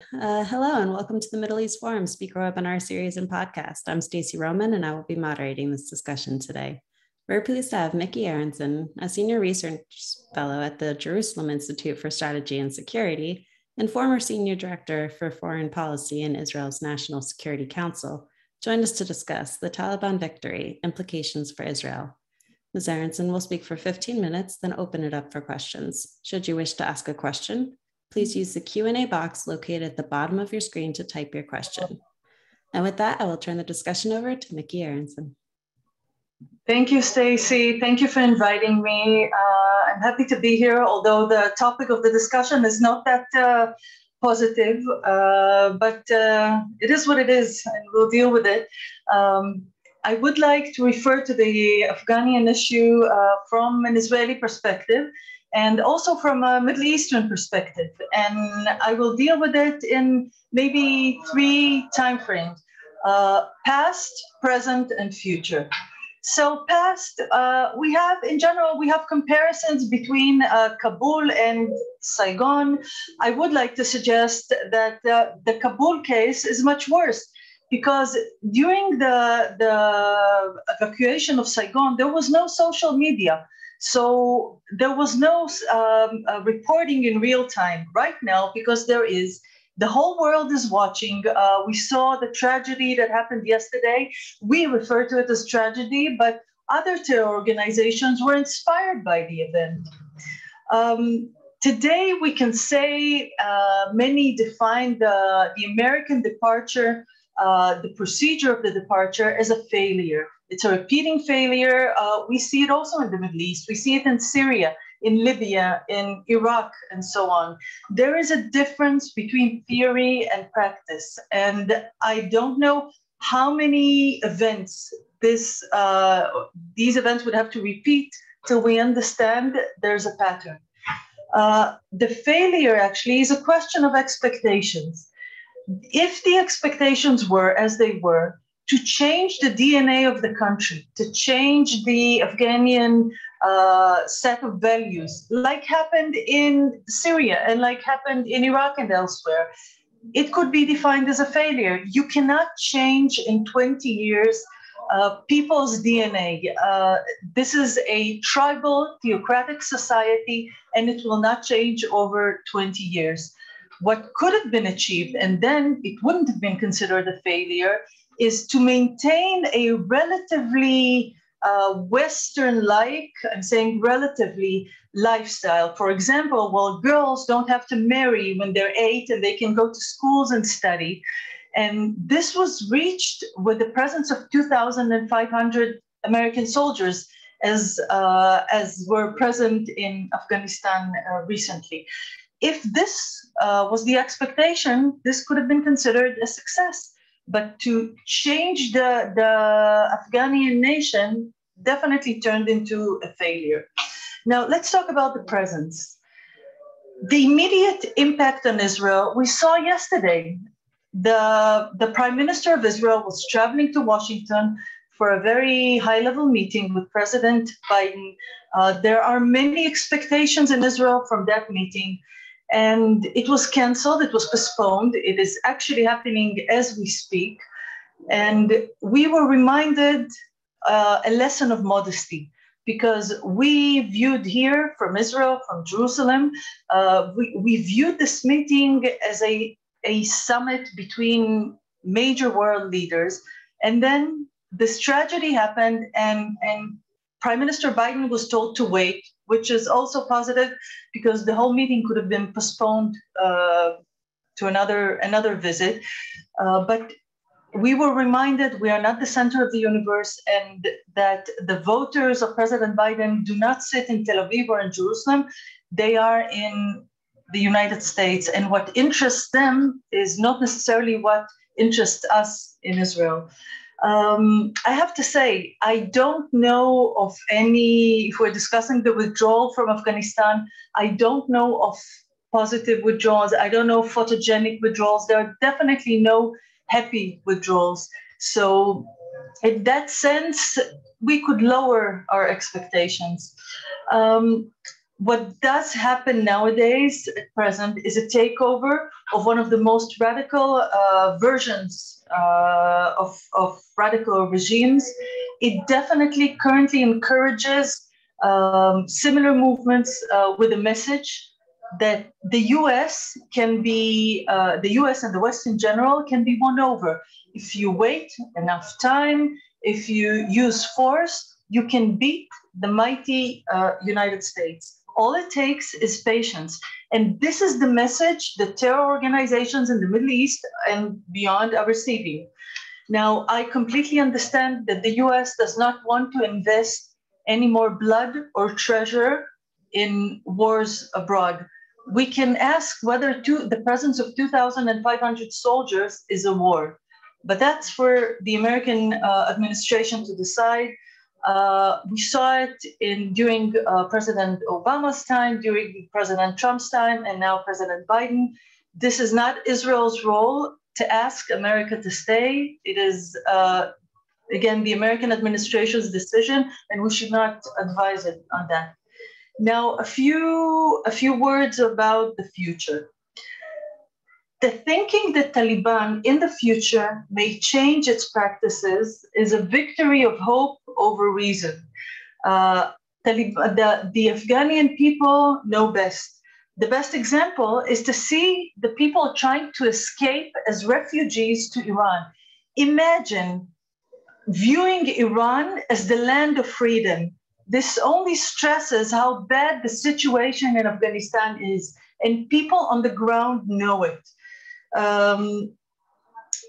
Uh, hello and welcome to the Middle East Forum speaker webinar series and podcast. I'm Stacey Roman and I will be moderating this discussion today. We're pleased to have Mickey Aronson, a senior research fellow at the Jerusalem Institute for Strategy and Security and former senior director for foreign policy in Israel's National Security Council, joined us to discuss the Taliban victory, implications for Israel. Ms. Aronson will speak for 15 minutes, then open it up for questions. Should you wish to ask a question, please use the Q&A box located at the bottom of your screen to type your question. And with that, I will turn the discussion over to Mickey Aronson. Thank you, Stacy. Thank you for inviting me. Uh, I'm happy to be here, although the topic of the discussion is not that uh, positive, uh, but uh, it is what it is, and we'll deal with it. Um, I would like to refer to the Afghanian issue uh, from an Israeli perspective and also from a Middle Eastern perspective. And I will deal with it in maybe three timeframes uh, past, present, and future. So past, uh, we have, in general, we have comparisons between uh, Kabul and Saigon. I would like to suggest that uh, the Kabul case is much worse because during the, the evacuation of Saigon, there was no social media. So there was no um, uh, reporting in real time right now because there is. The whole world is watching. Uh, we saw the tragedy that happened yesterday. We refer to it as tragedy, but other terror organizations were inspired by the event. Um, today, we can say uh, many define the, the American departure, uh, the procedure of the departure, as a failure. It's a repeating failure. Uh, we see it also in the Middle East. We see it in Syria, in Libya, in Iraq, and so on. There is a difference between theory and practice. And I don't know how many events this, uh, these events would have to repeat till we understand there's a pattern. Uh, the failure actually is a question of expectations. If the expectations were as they were, to change the DNA of the country, to change the Afghanian uh, set of values, like happened in Syria and like happened in Iraq and elsewhere. It could be defined as a failure. You cannot change in 20 years uh, people's DNA. Uh, this is a tribal, theocratic society, and it will not change over 20 years. What could have been achieved, and then it wouldn't have been considered a failure, is to maintain a relatively uh, Western like, I'm saying relatively, lifestyle. For example, well, girls don't have to marry when they're eight and they can go to schools and study. And this was reached with the presence of 2,500 American soldiers as, uh, as were present in Afghanistan uh, recently. If this uh, was the expectation, this could have been considered a success. But to change the, the Afghanian nation definitely turned into a failure. Now, let's talk about the presence. The immediate impact on Israel, we saw yesterday. The, the Prime Minister of Israel was traveling to Washington for a very high level meeting with President Biden. Uh, there are many expectations in Israel from that meeting and it was canceled, it was postponed. It is actually happening as we speak. And we were reminded uh, a lesson of modesty because we viewed here from Israel, from Jerusalem, uh, we, we viewed this meeting as a, a summit between major world leaders. And then this tragedy happened, and, and Prime Minister Biden was told to wait which is also positive because the whole meeting could have been postponed uh, to another another visit. Uh, but we were reminded we are not the center of the universe and that the voters of President Biden do not sit in Tel Aviv or in Jerusalem. They are in the United States. And what interests them is not necessarily what interests us in Israel. Um, I have to say, I don't know of any, if we're discussing the withdrawal from Afghanistan, I don't know of positive withdrawals. I don't know photogenic withdrawals. There are definitely no happy withdrawals. So, in that sense, we could lower our expectations. Um, what does happen nowadays at present is a takeover of one of the most radical uh, versions uh, of, of radical regimes. It definitely currently encourages um, similar movements uh, with a message that the US can be, uh, the US and the West in general can be won over. If you wait enough time, if you use force, you can beat the mighty uh, United States. All it takes is patience. And this is the message that terror organizations in the Middle East and beyond are receiving. Now, I completely understand that the US does not want to invest any more blood or treasure in wars abroad. We can ask whether two, the presence of 2,500 soldiers is a war, but that's for the American uh, administration to decide. Uh, we saw it in during uh, President Obama's time, during President Trump's time, and now President Biden. This is not Israel's role to ask America to stay. It is uh, again the American administration's decision, and we should not advise it on that. Now, a few a few words about the future. The thinking that Taliban in the future may change its practices is a victory of hope over reason. Uh, the, the Afghanian people know best. The best example is to see the people trying to escape as refugees to Iran. Imagine viewing Iran as the land of freedom. This only stresses how bad the situation in Afghanistan is, and people on the ground know it um,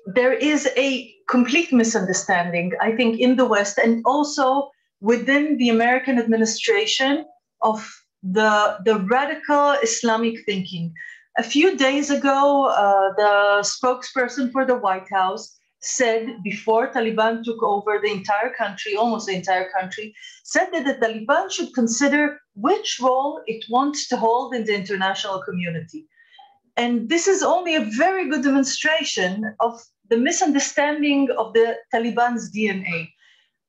there is a complete misunderstanding, I think, in the West and also within the American administration of the, the radical Islamic thinking. A few days ago, uh, the spokesperson for the White House said before Taliban took over the entire country, almost the entire country, said that the Taliban should consider which role it wants to hold in the international community. And this is only a very good demonstration of the misunderstanding of the Taliban's DNA.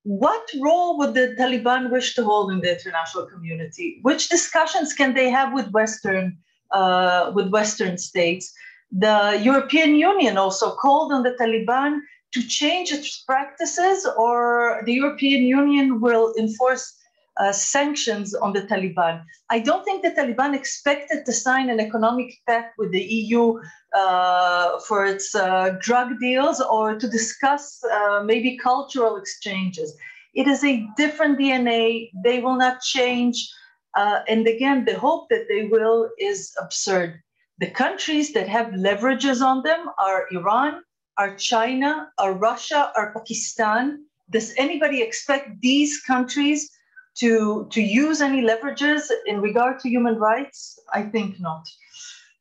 What role would the Taliban wish to hold in the international community? Which discussions can they have with Western, uh, with Western states? The European Union also called on the Taliban to change its practices, or the European Union will enforce uh, sanctions on the Taliban. I don't think the Taliban expected to sign an economic pact with the EU uh, for its uh, drug deals or to discuss uh, maybe cultural exchanges. It is a different DNA. They will not change. Uh, and again, the hope that they will is absurd. The countries that have leverages on them are Iran, are China, are Russia, are Pakistan. Does anybody expect these countries to, to use any leverages in regard to human rights? I think not.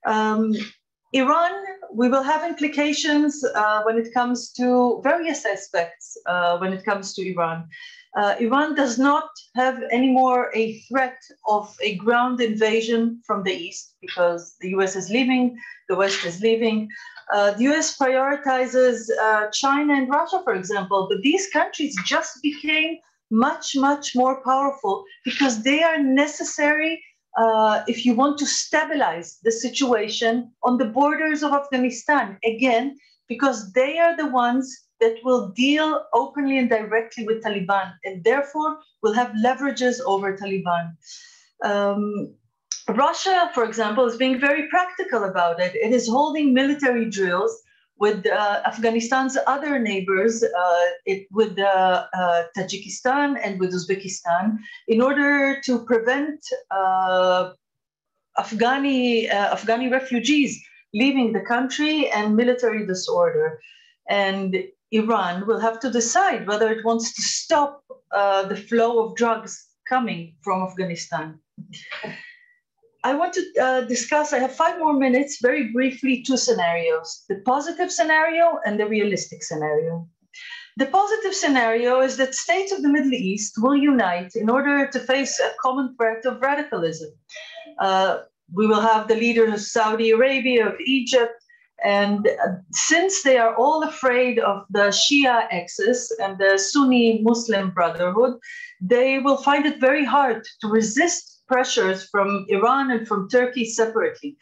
Um, Iran, we will have implications uh, when it comes to various aspects uh, when it comes to Iran. Uh, Iran does not have anymore a threat of a ground invasion from the east because the US is leaving, the West is leaving. Uh, the US prioritizes uh, China and Russia, for example, but these countries just became much, much more powerful because they are necessary uh, if you want to stabilize the situation on the borders of Afghanistan. Again, because they are the ones that will deal openly and directly with Taliban and therefore will have leverages over Taliban. Um, Russia, for example, is being very practical about it. It is holding military drills with uh, Afghanistan's other neighbors, uh, it, with uh, uh, Tajikistan and with Uzbekistan, in order to prevent uh, Afghani, Afghani refugees leaving the country and military disorder. And Iran will have to decide whether it wants to stop the flow of drugs coming from Afghanistan. I want to uh, discuss, I have five more minutes, very briefly, two scenarios the positive scenario and the realistic scenario. The positive scenario is that states of the Middle East will unite in order to face a common threat of radicalism. Uh, we will have the leaders of Saudi Arabia, of Egypt, and uh, since they are all afraid of the Shia axis and the Sunni Muslim Brotherhood, they will find it very hard to resist pressures from Iran and from Turkey separately.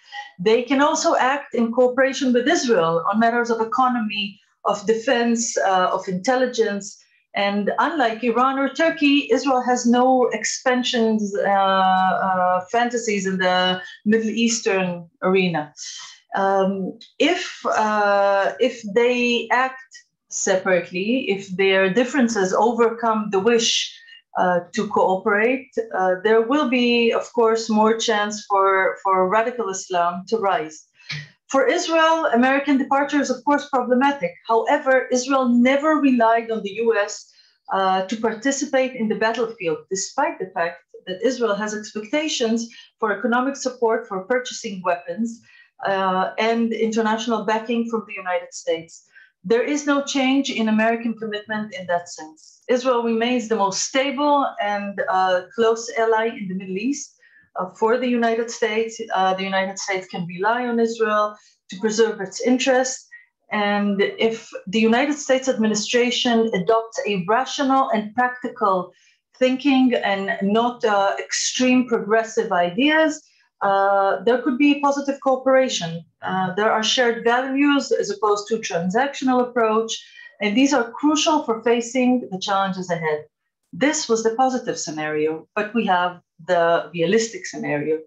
They can also act in cooperation with Israel on matters of economy, of defense, uh, of intelligence. And unlike Iran or Turkey, Israel has no expansions uh, uh, fantasies in the Middle Eastern arena. Um, if uh, if they act separately, if their differences overcome the wish uh, to cooperate, uh, there will be, of course, more chance for, for radical Islam to rise. For Israel, American departure is, of course, problematic. However, Israel never relied on the US uh, to participate in the battlefield, despite the fact that Israel has expectations for economic support for purchasing weapons uh, and international backing from the United States. There is no change in American commitment in that sense. Israel remains the most stable and uh, close ally in the Middle East. Uh, for the United States, uh, the United States can rely on Israel to preserve its interests. And if the United States administration adopts a rational and practical thinking and not uh, extreme progressive ideas, uh, there could be positive cooperation. Uh, there are shared values as opposed to transactional approach, and these are crucial for facing the challenges ahead. This was the positive scenario, but we have the realistic scenario.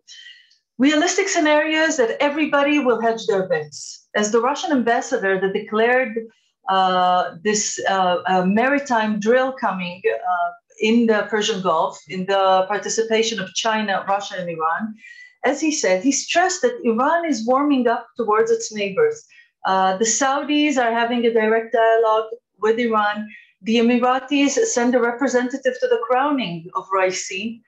Realistic scenario is that everybody will hedge their bets. As the Russian ambassador that declared uh, this uh, maritime drill coming uh, in the Persian Gulf, in the participation of China, Russia, and Iran, as he said, he stressed that Iran is warming up towards its neighbors. Uh, the Saudis are having a direct dialogue with Iran. The Emiratis send a representative to the crowning of Raisi.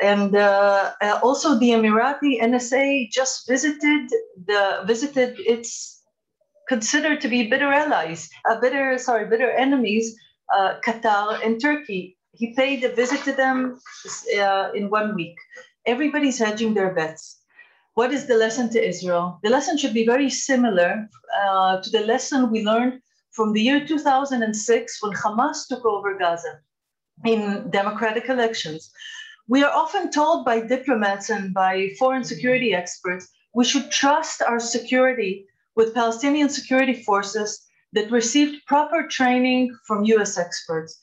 And uh, uh, also the Emirati NSA just visited the visited its considered to be bitter allies, uh, bitter sorry, bitter enemies, uh, Qatar and Turkey. He paid a visit to them uh, in one week everybody's hedging their bets. What is the lesson to Israel? The lesson should be very similar uh, to the lesson we learned from the year 2006 when Hamas took over Gaza in democratic elections. We are often told by diplomats and by foreign security experts we should trust our security with Palestinian security forces that received proper training from US experts.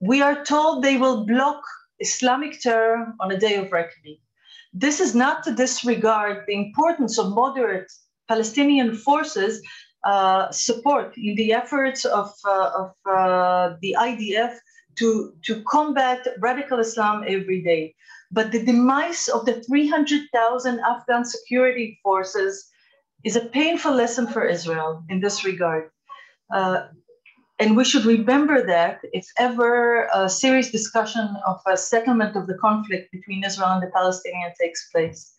We are told they will block Islamic terror on a day of reckoning. This is not to disregard the importance of moderate Palestinian forces uh, support in the efforts of, uh, of uh, the IDF to, to combat radical Islam every day. But the demise of the 300,000 Afghan security forces is a painful lesson for Israel in this regard. And we should remember that if ever a serious discussion of a settlement of the conflict between Israel and the Palestinians takes place,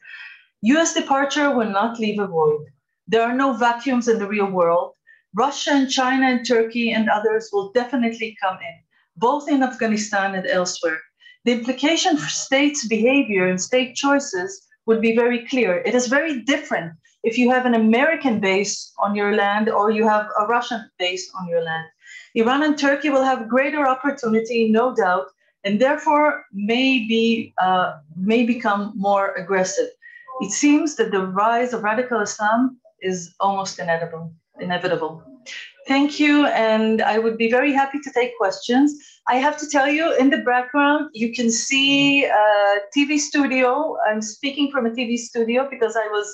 US departure will not leave a void. There are no vacuums in the real world. Russia and China and Turkey and others will definitely come in, both in Afghanistan and elsewhere. The implication for states' behavior and state choices would be very clear. It is very different if you have an American base on your land or you have a Russian base on your land. Iran and Turkey will have greater opportunity, no doubt, and therefore may, be, uh, may become more aggressive. It seems that the rise of radical Islam is almost inevitable. inevitable. Thank you, and I would be very happy to take questions. I have to tell you, in the background, you can see a TV studio. I'm speaking from a TV studio because I was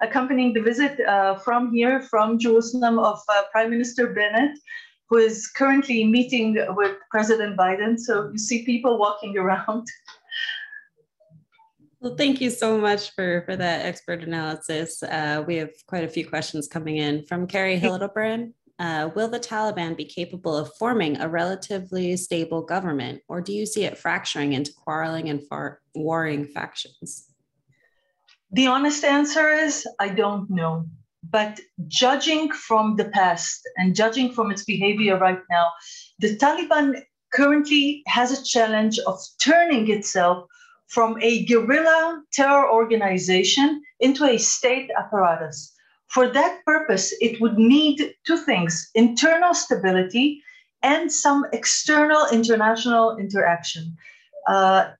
accompanying the visit uh, from here, from Jerusalem, of uh, Prime Minister Bennett who is currently meeting with President Biden. So you see people walking around. Well, thank you so much for, for that expert analysis. Uh, we have quite a few questions coming in from Carrie Hildebrand. Uh, will the Taliban be capable of forming a relatively stable government, or do you see it fracturing into quarreling and far- warring factions? The honest answer is I don't know. But judging from the past and judging from its behavior right now, the Taliban currently has a challenge of turning itself from a guerrilla terror organization into a state apparatus. For that purpose, it would need two things internal stability and some external international interaction. Uh,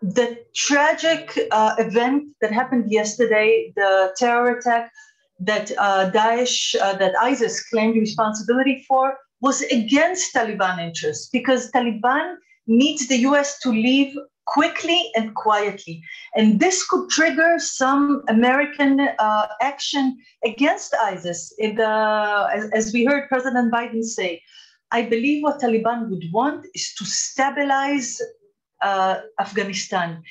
the tragic uh, event that happened yesterday, the terror attack that uh, Daesh, uh, that ISIS claimed responsibility for, was against Taliban interests because Taliban needs the US to leave quickly and quietly. And this could trigger some American uh, action against ISIS. The, as, as, we heard President Biden say, I believe what Taliban would want is to stabilize uh, Afghanistan.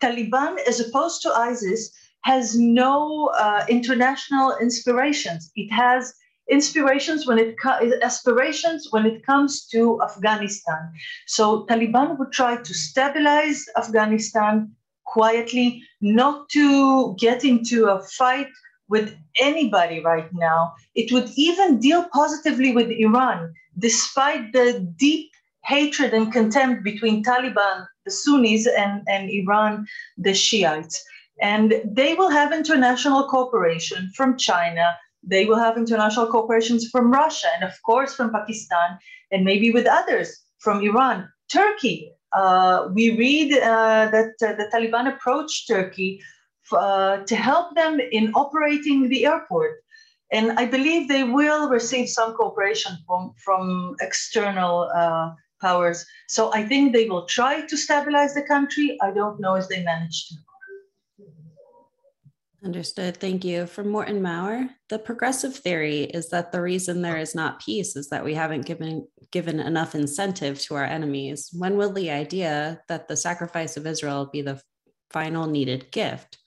Taliban, as opposed to ISIS, has no uh, international inspirations. It has inspirations when it co- aspirations when it comes to Afghanistan. So Taliban would try to stabilize Afghanistan quietly, not to get into a fight with anybody right now. It would even deal positively with Iran, despite the deep hatred and contempt between Taliban, the Sunnis, and, and Iran, the Shiites. And they will have international cooperation from China, they will have international corporations from Russia and, of course, from Pakistan, and maybe with others from Iran, Turkey. Uh, we read uh, that uh, the Taliban approached Turkey uh, to help them in operating the airport. And I believe they will receive some cooperation from, from external uh, powers. So I think they will try to stabilize the country. I don't know if they manage to. Understood. Thank you. From Morton Maurer, the progressive theory is that the reason there is not peace is that we haven't given given enough incentive to our enemies. When will the idea that the sacrifice of Israel be the final needed gift?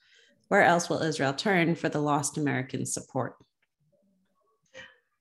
Where else will Israel turn for the lost American support?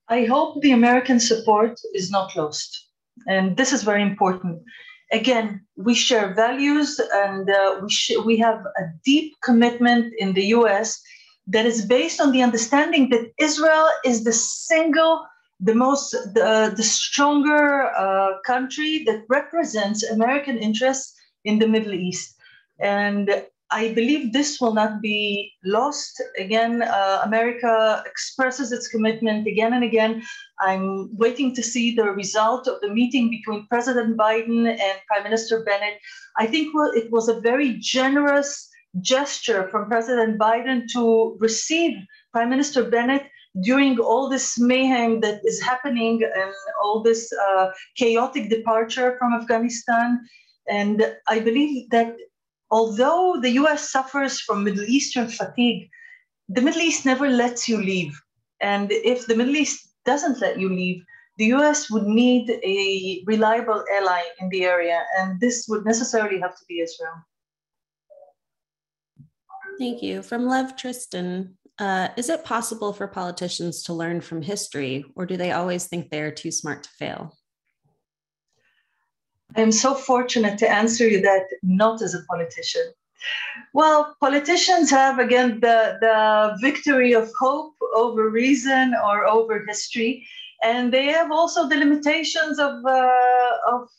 I hope the American support is not lost. And this is very important again, we share values and uh, we, sh- we have a deep commitment in the US that is based on the understanding that Israel is the single, the most, the, the stronger uh, country that represents American interests in the Middle East. And I believe this will not be lost. Again, uh, America expresses its commitment again and again. I'm waiting to see the result of the meeting between President Biden and Prime Minister Bennett. I think it was a very generous gesture from President Biden to receive Prime Minister Bennett during all this mayhem that is happening and all this uh, chaotic departure from Afghanistan. And I believe that although the US suffers from Middle Eastern fatigue, the Middle East never lets you leave. And if the Middle East doesn't let you leave, the US would need a reliable ally in the area, and this would necessarily have to be Israel. Thank you. From Lev Tristan, uh, is it possible for politicians to learn from history, or do they always think they are too smart to fail? I'm so fortunate to answer you that not as a politician. Well, politicians have again the, the victory of hope over reason or over history, and they have also the limitations of, uh, of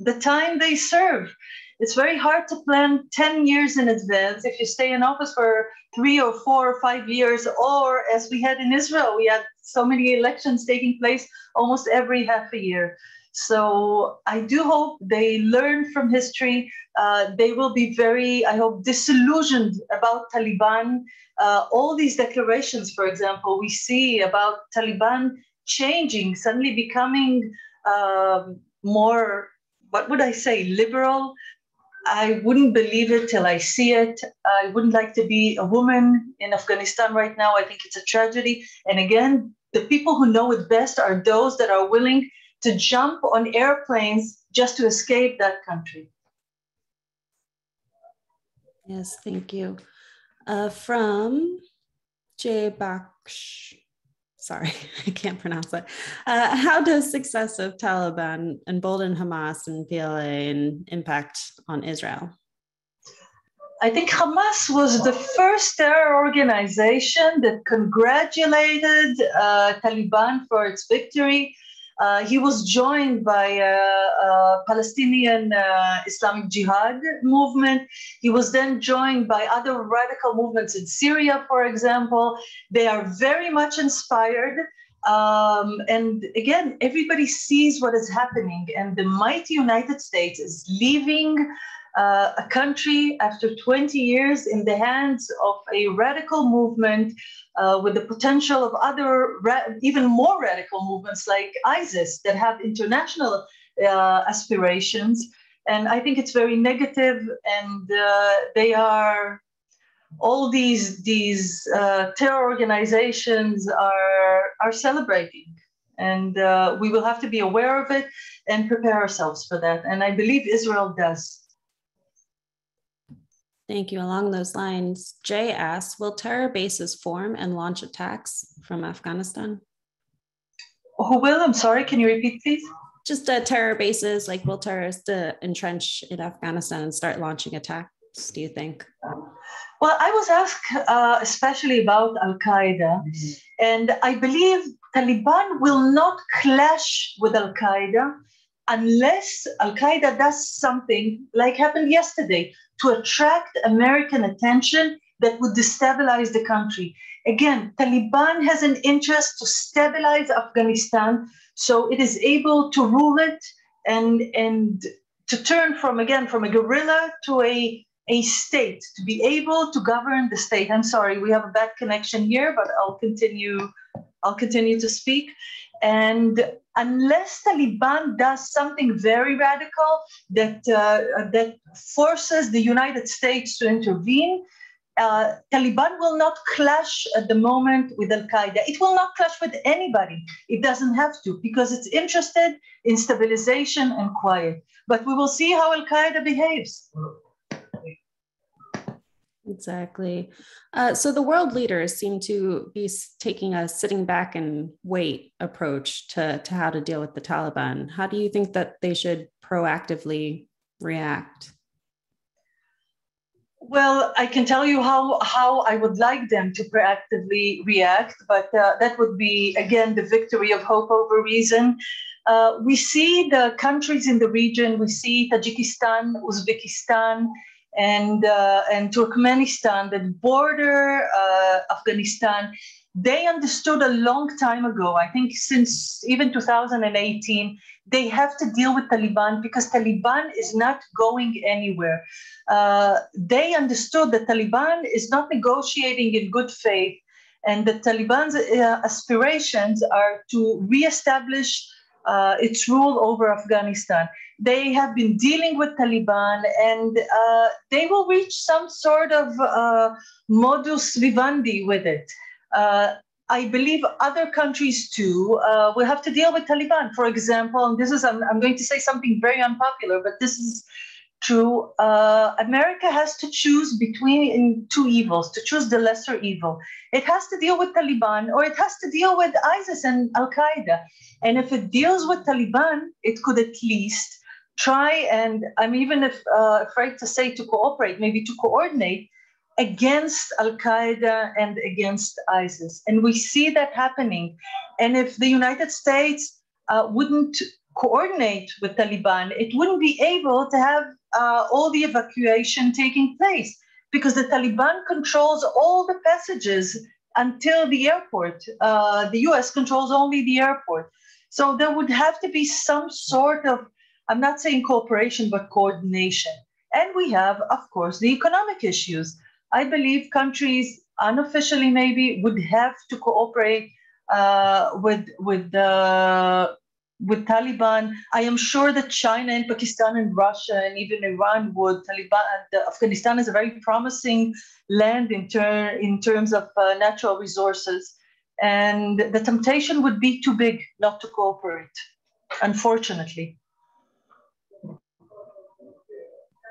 the time they serve. It's very hard to plan 10 years in advance if you stay in office for three or four or five years, or as we had in Israel, we had so many elections taking place almost every half a year. So I do hope they learn from history. Uh, they will be very, I hope, disillusioned about Taliban. Uh, all these declarations, for example, we see about Taliban changing, suddenly becoming um, more, what would I say, liberal. I wouldn't believe it till I see it. I wouldn't like to be a woman in Afghanistan right now. I think it's a tragedy. And again, the people who know it best are those that are willing to jump on airplanes just to escape that country. Yes, thank you. Uh, from Jay Baksh, sorry, I can't pronounce it. Uh, how does success of Taliban embolden Hamas and PLA and impact on Israel? I think Hamas was the first terror organization that congratulated uh, Taliban for its victory uh, he was joined by a, a Palestinian uh, Islamic Jihad movement. He was then joined by other radical movements in Syria, for example. They are very much inspired. Um, and again, everybody sees what is happening, and the mighty United States is leaving uh, a country after 20 years in the hands of a radical movement uh, with the potential of other even more radical movements like ISIS that have international uh, aspirations. And I think it's very negative, and uh, they are all these these uh, terror organizations are are celebrating. And uh, we will have to be aware of it and prepare ourselves for that. And i believe israel does Thank you. Along those lines, Jay asks Will terror bases form and launch attacks from Afghanistan? Who will? I'm sorry, can you repeat, please? Just uh, terror bases, like will terrorists uh, entrench in Afghanistan and start launching attacks, do you think? Well, I was asked uh, especially about Al Qaeda, mm-hmm. and I believe Taliban will not clash with Al Qaeda unless Al Qaeda does something like happened yesterday to attract American attention that would destabilize the country. Again, Taliban has an interest to stabilize Afghanistan so it is able to rule it and, and to turn from, again, from a guerrilla to a, a state, to be able to govern the state. I'm sorry, we have a bad connection here, but I'll continue, I'll continue to speak. And unless Taliban does something very radical that, uh, that forces the United States to intervene, uh, Taliban will not clash at the moment with Al Qaeda. It will not clash with anybody. It doesn't have to because it's interested in stabilization and quiet. But we will see how Al Qaeda behaves. Exactly. Uh, so the world leaders seem to be taking a sitting back and wait approach to, to how to deal with the Taliban. How do you think that they should proactively react? Well, I can tell you how, how I would like them to proactively react, but uh, that would be, again, the victory of hope over reason. Uh, we see the countries in the region, we see Tajikistan, Uzbekistan, and uh, and Turkmenistan that border uh, Afghanistan, they understood a long time ago. I think since even 2018, they have to deal with Taliban because Taliban is not going anywhere. Uh, they understood that Taliban is not negotiating in good faith, and the Taliban's uh, aspirations are to reestablish uh, its rule over Afghanistan. They have been dealing with Taliban and uh, they will reach some sort of uh, modus vivendi with it. Uh, I believe other countries too uh, will have to deal with Taliban. For example, and this is, I'm, I'm going to say something very unpopular, but this is true. Uh, America has to choose between two evils, to choose the lesser evil. It has to deal with Taliban or it has to deal with ISIS and Al Qaeda. And if it deals with Taliban, it could at least try and I'm even if, uh, afraid to say to cooperate, maybe to coordinate against Al Qaeda and against ISIS. And we see that happening. And if the United States uh, wouldn't coordinate with Taliban, it wouldn't be able to have uh, all the evacuation taking place because the Taliban controls all the passages until the airport. Uh, the US controls only the airport. So there would have to be some sort of, I'm not saying cooperation, but coordination. And we have, of course, the economic issues. I believe countries unofficially maybe would have to cooperate uh, with with the with Taliban. I am sure that China and Pakistan and Russia and even Iran would. Taliban, Afghanistan is a very promising land in, ter- in terms of uh, natural resources. And the temptation would be too big not to cooperate, unfortunately.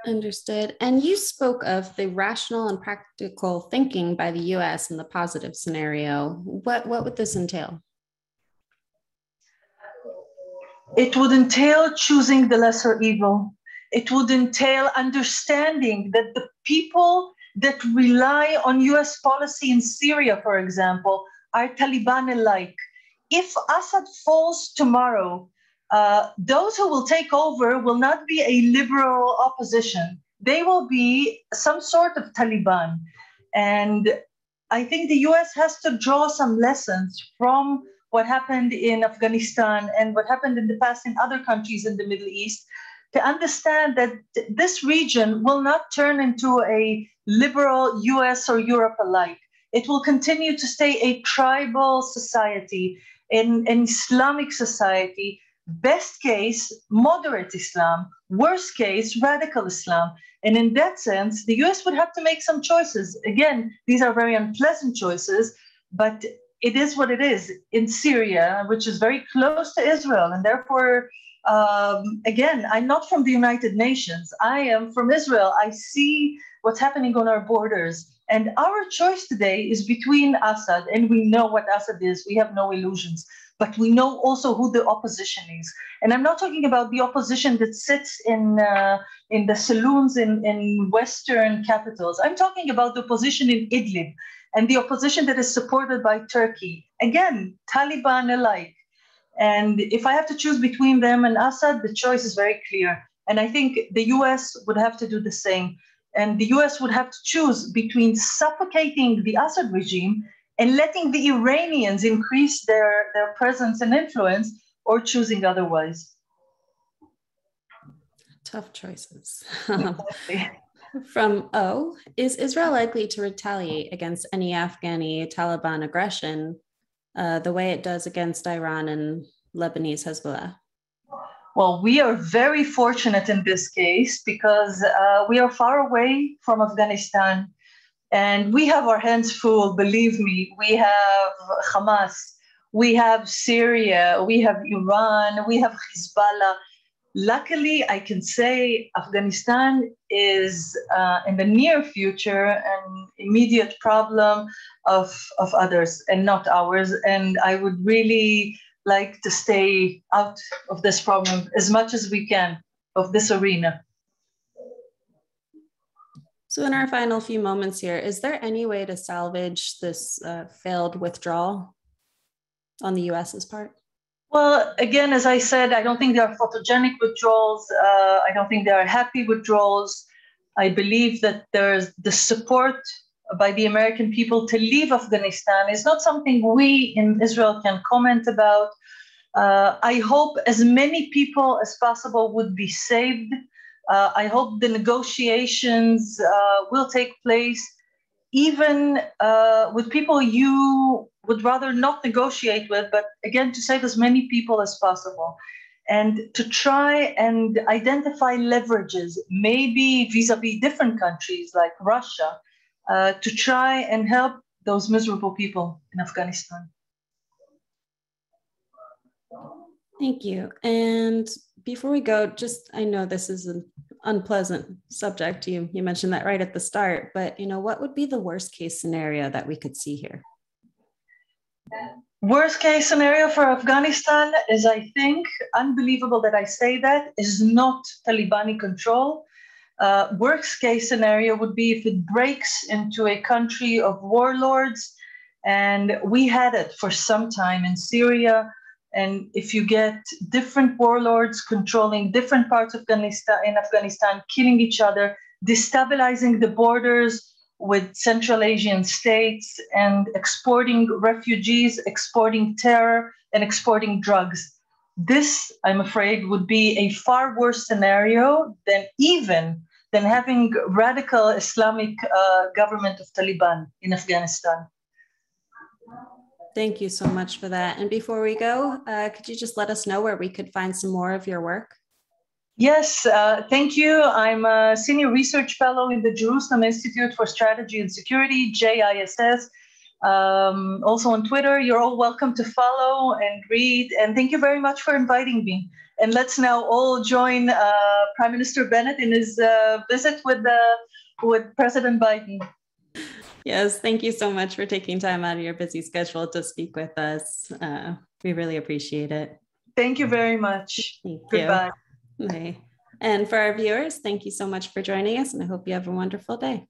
Understood. And you spoke of the rational and practical thinking by the US in the positive scenario. What, what would this entail? It would entail choosing the lesser evil. It would entail understanding that the people that rely on US policy in Syria, for example, are Taliban alike. If Assad falls tomorrow, uh, those who will take over will not be a liberal opposition. They will be some sort of Taliban. And I think the US has to draw some lessons from what happened in Afghanistan and what happened in the past in other countries in the Middle East to understand that this region will not turn into a liberal US or Europe alike. It will continue to stay a tribal society, an, an Islamic society, best case, moderate Islam, worst case, radical Islam. And in that sense, the US would have to make some choices. Again, these are very unpleasant choices, but it is what it is in Syria, which is very close to Israel. And therefore, um, again, I'm not from the United Nations. I am from Israel. I see what's happening on our borders. And our choice today is between Assad, and we know what Assad is. We have no illusions but we know also who the opposition is. And I'm not talking about the opposition that sits in, uh, in the saloons in, in Western capitals. I'm talking about the opposition in Idlib and the opposition that is supported by Turkey. Again, Taliban alike. And if I have to choose between them and Assad, the choice is very clear. And I think the US would have to do the same. And the US would have to choose between suffocating the Assad regime and letting the Iranians increase their, their presence and influence or choosing otherwise. Tough choices. From O, is Israel likely to retaliate against any Afghani Taliban aggression uh, the way it does against Iran and Lebanese Hezbollah? Well, we are very fortunate in this case because uh, we are far away from Afghanistan and we have our hands full, believe me. We have Hamas, we have Syria, we have Iran, we have Hezbollah. Luckily, I can say Afghanistan is uh, in the near future an immediate problem of, of others and not ours. And I would really like to stay out of this problem as much as we can of this arena. So, in our final few moments here, is there any way to salvage this uh, failed withdrawal on the US's part? Well, again, as I said, I don't think there are photogenic withdrawals. Uh, I don't think there are happy withdrawals. I believe that there's the support by the American people to leave Afghanistan is not something we in Israel can comment about. Uh, I hope as many people as possible would be saved uh, I hope the negotiations uh, will take place even uh, with people you would rather not negotiate with, but again, to save as many people as possible. And to try and identify leverages, maybe vis a vis different countries like Russia, uh, to try and help those miserable people in Afghanistan. Thank you. And before we go, just I know this is an unpleasant subject. You you mentioned that right at the start, but you know, what would be the worst case scenario that we could see here? Worst case scenario for Afghanistan is, I think, unbelievable that I say that, is not Talibani control. Uh, worst case scenario would be if it breaks into a country of warlords. And we had it for some time in Syria, and if you get different warlords controlling different parts of Afghanistan, in Afghanistan, killing each other, destabilizing the borders with Central Asian states, and exporting refugees, exporting terror, and exporting drugs. This, I'm afraid, would be a far worse scenario than even than having radical Islamic uh, government of Taliban in Afghanistan. Thank you so much for that. And before we go, uh, could you just let us know where we could find some more of your work? Yes, uh, thank you. I'm a senior research fellow in the Jerusalem Institute for Strategy and Security, JISS. Um, also on Twitter, you're all welcome to follow and read. And thank you very much for inviting me. And let's now all join uh, Prime Minister Bennett in his uh, visit with, uh, with President Biden. Yes, thank you so much for taking time out of your busy schedule to speak with us. Uh, we really appreciate it. Thank you very much. Thank Goodbye. You. Bye. And for our viewers, thank you so much for joining us, and I hope you have a wonderful day.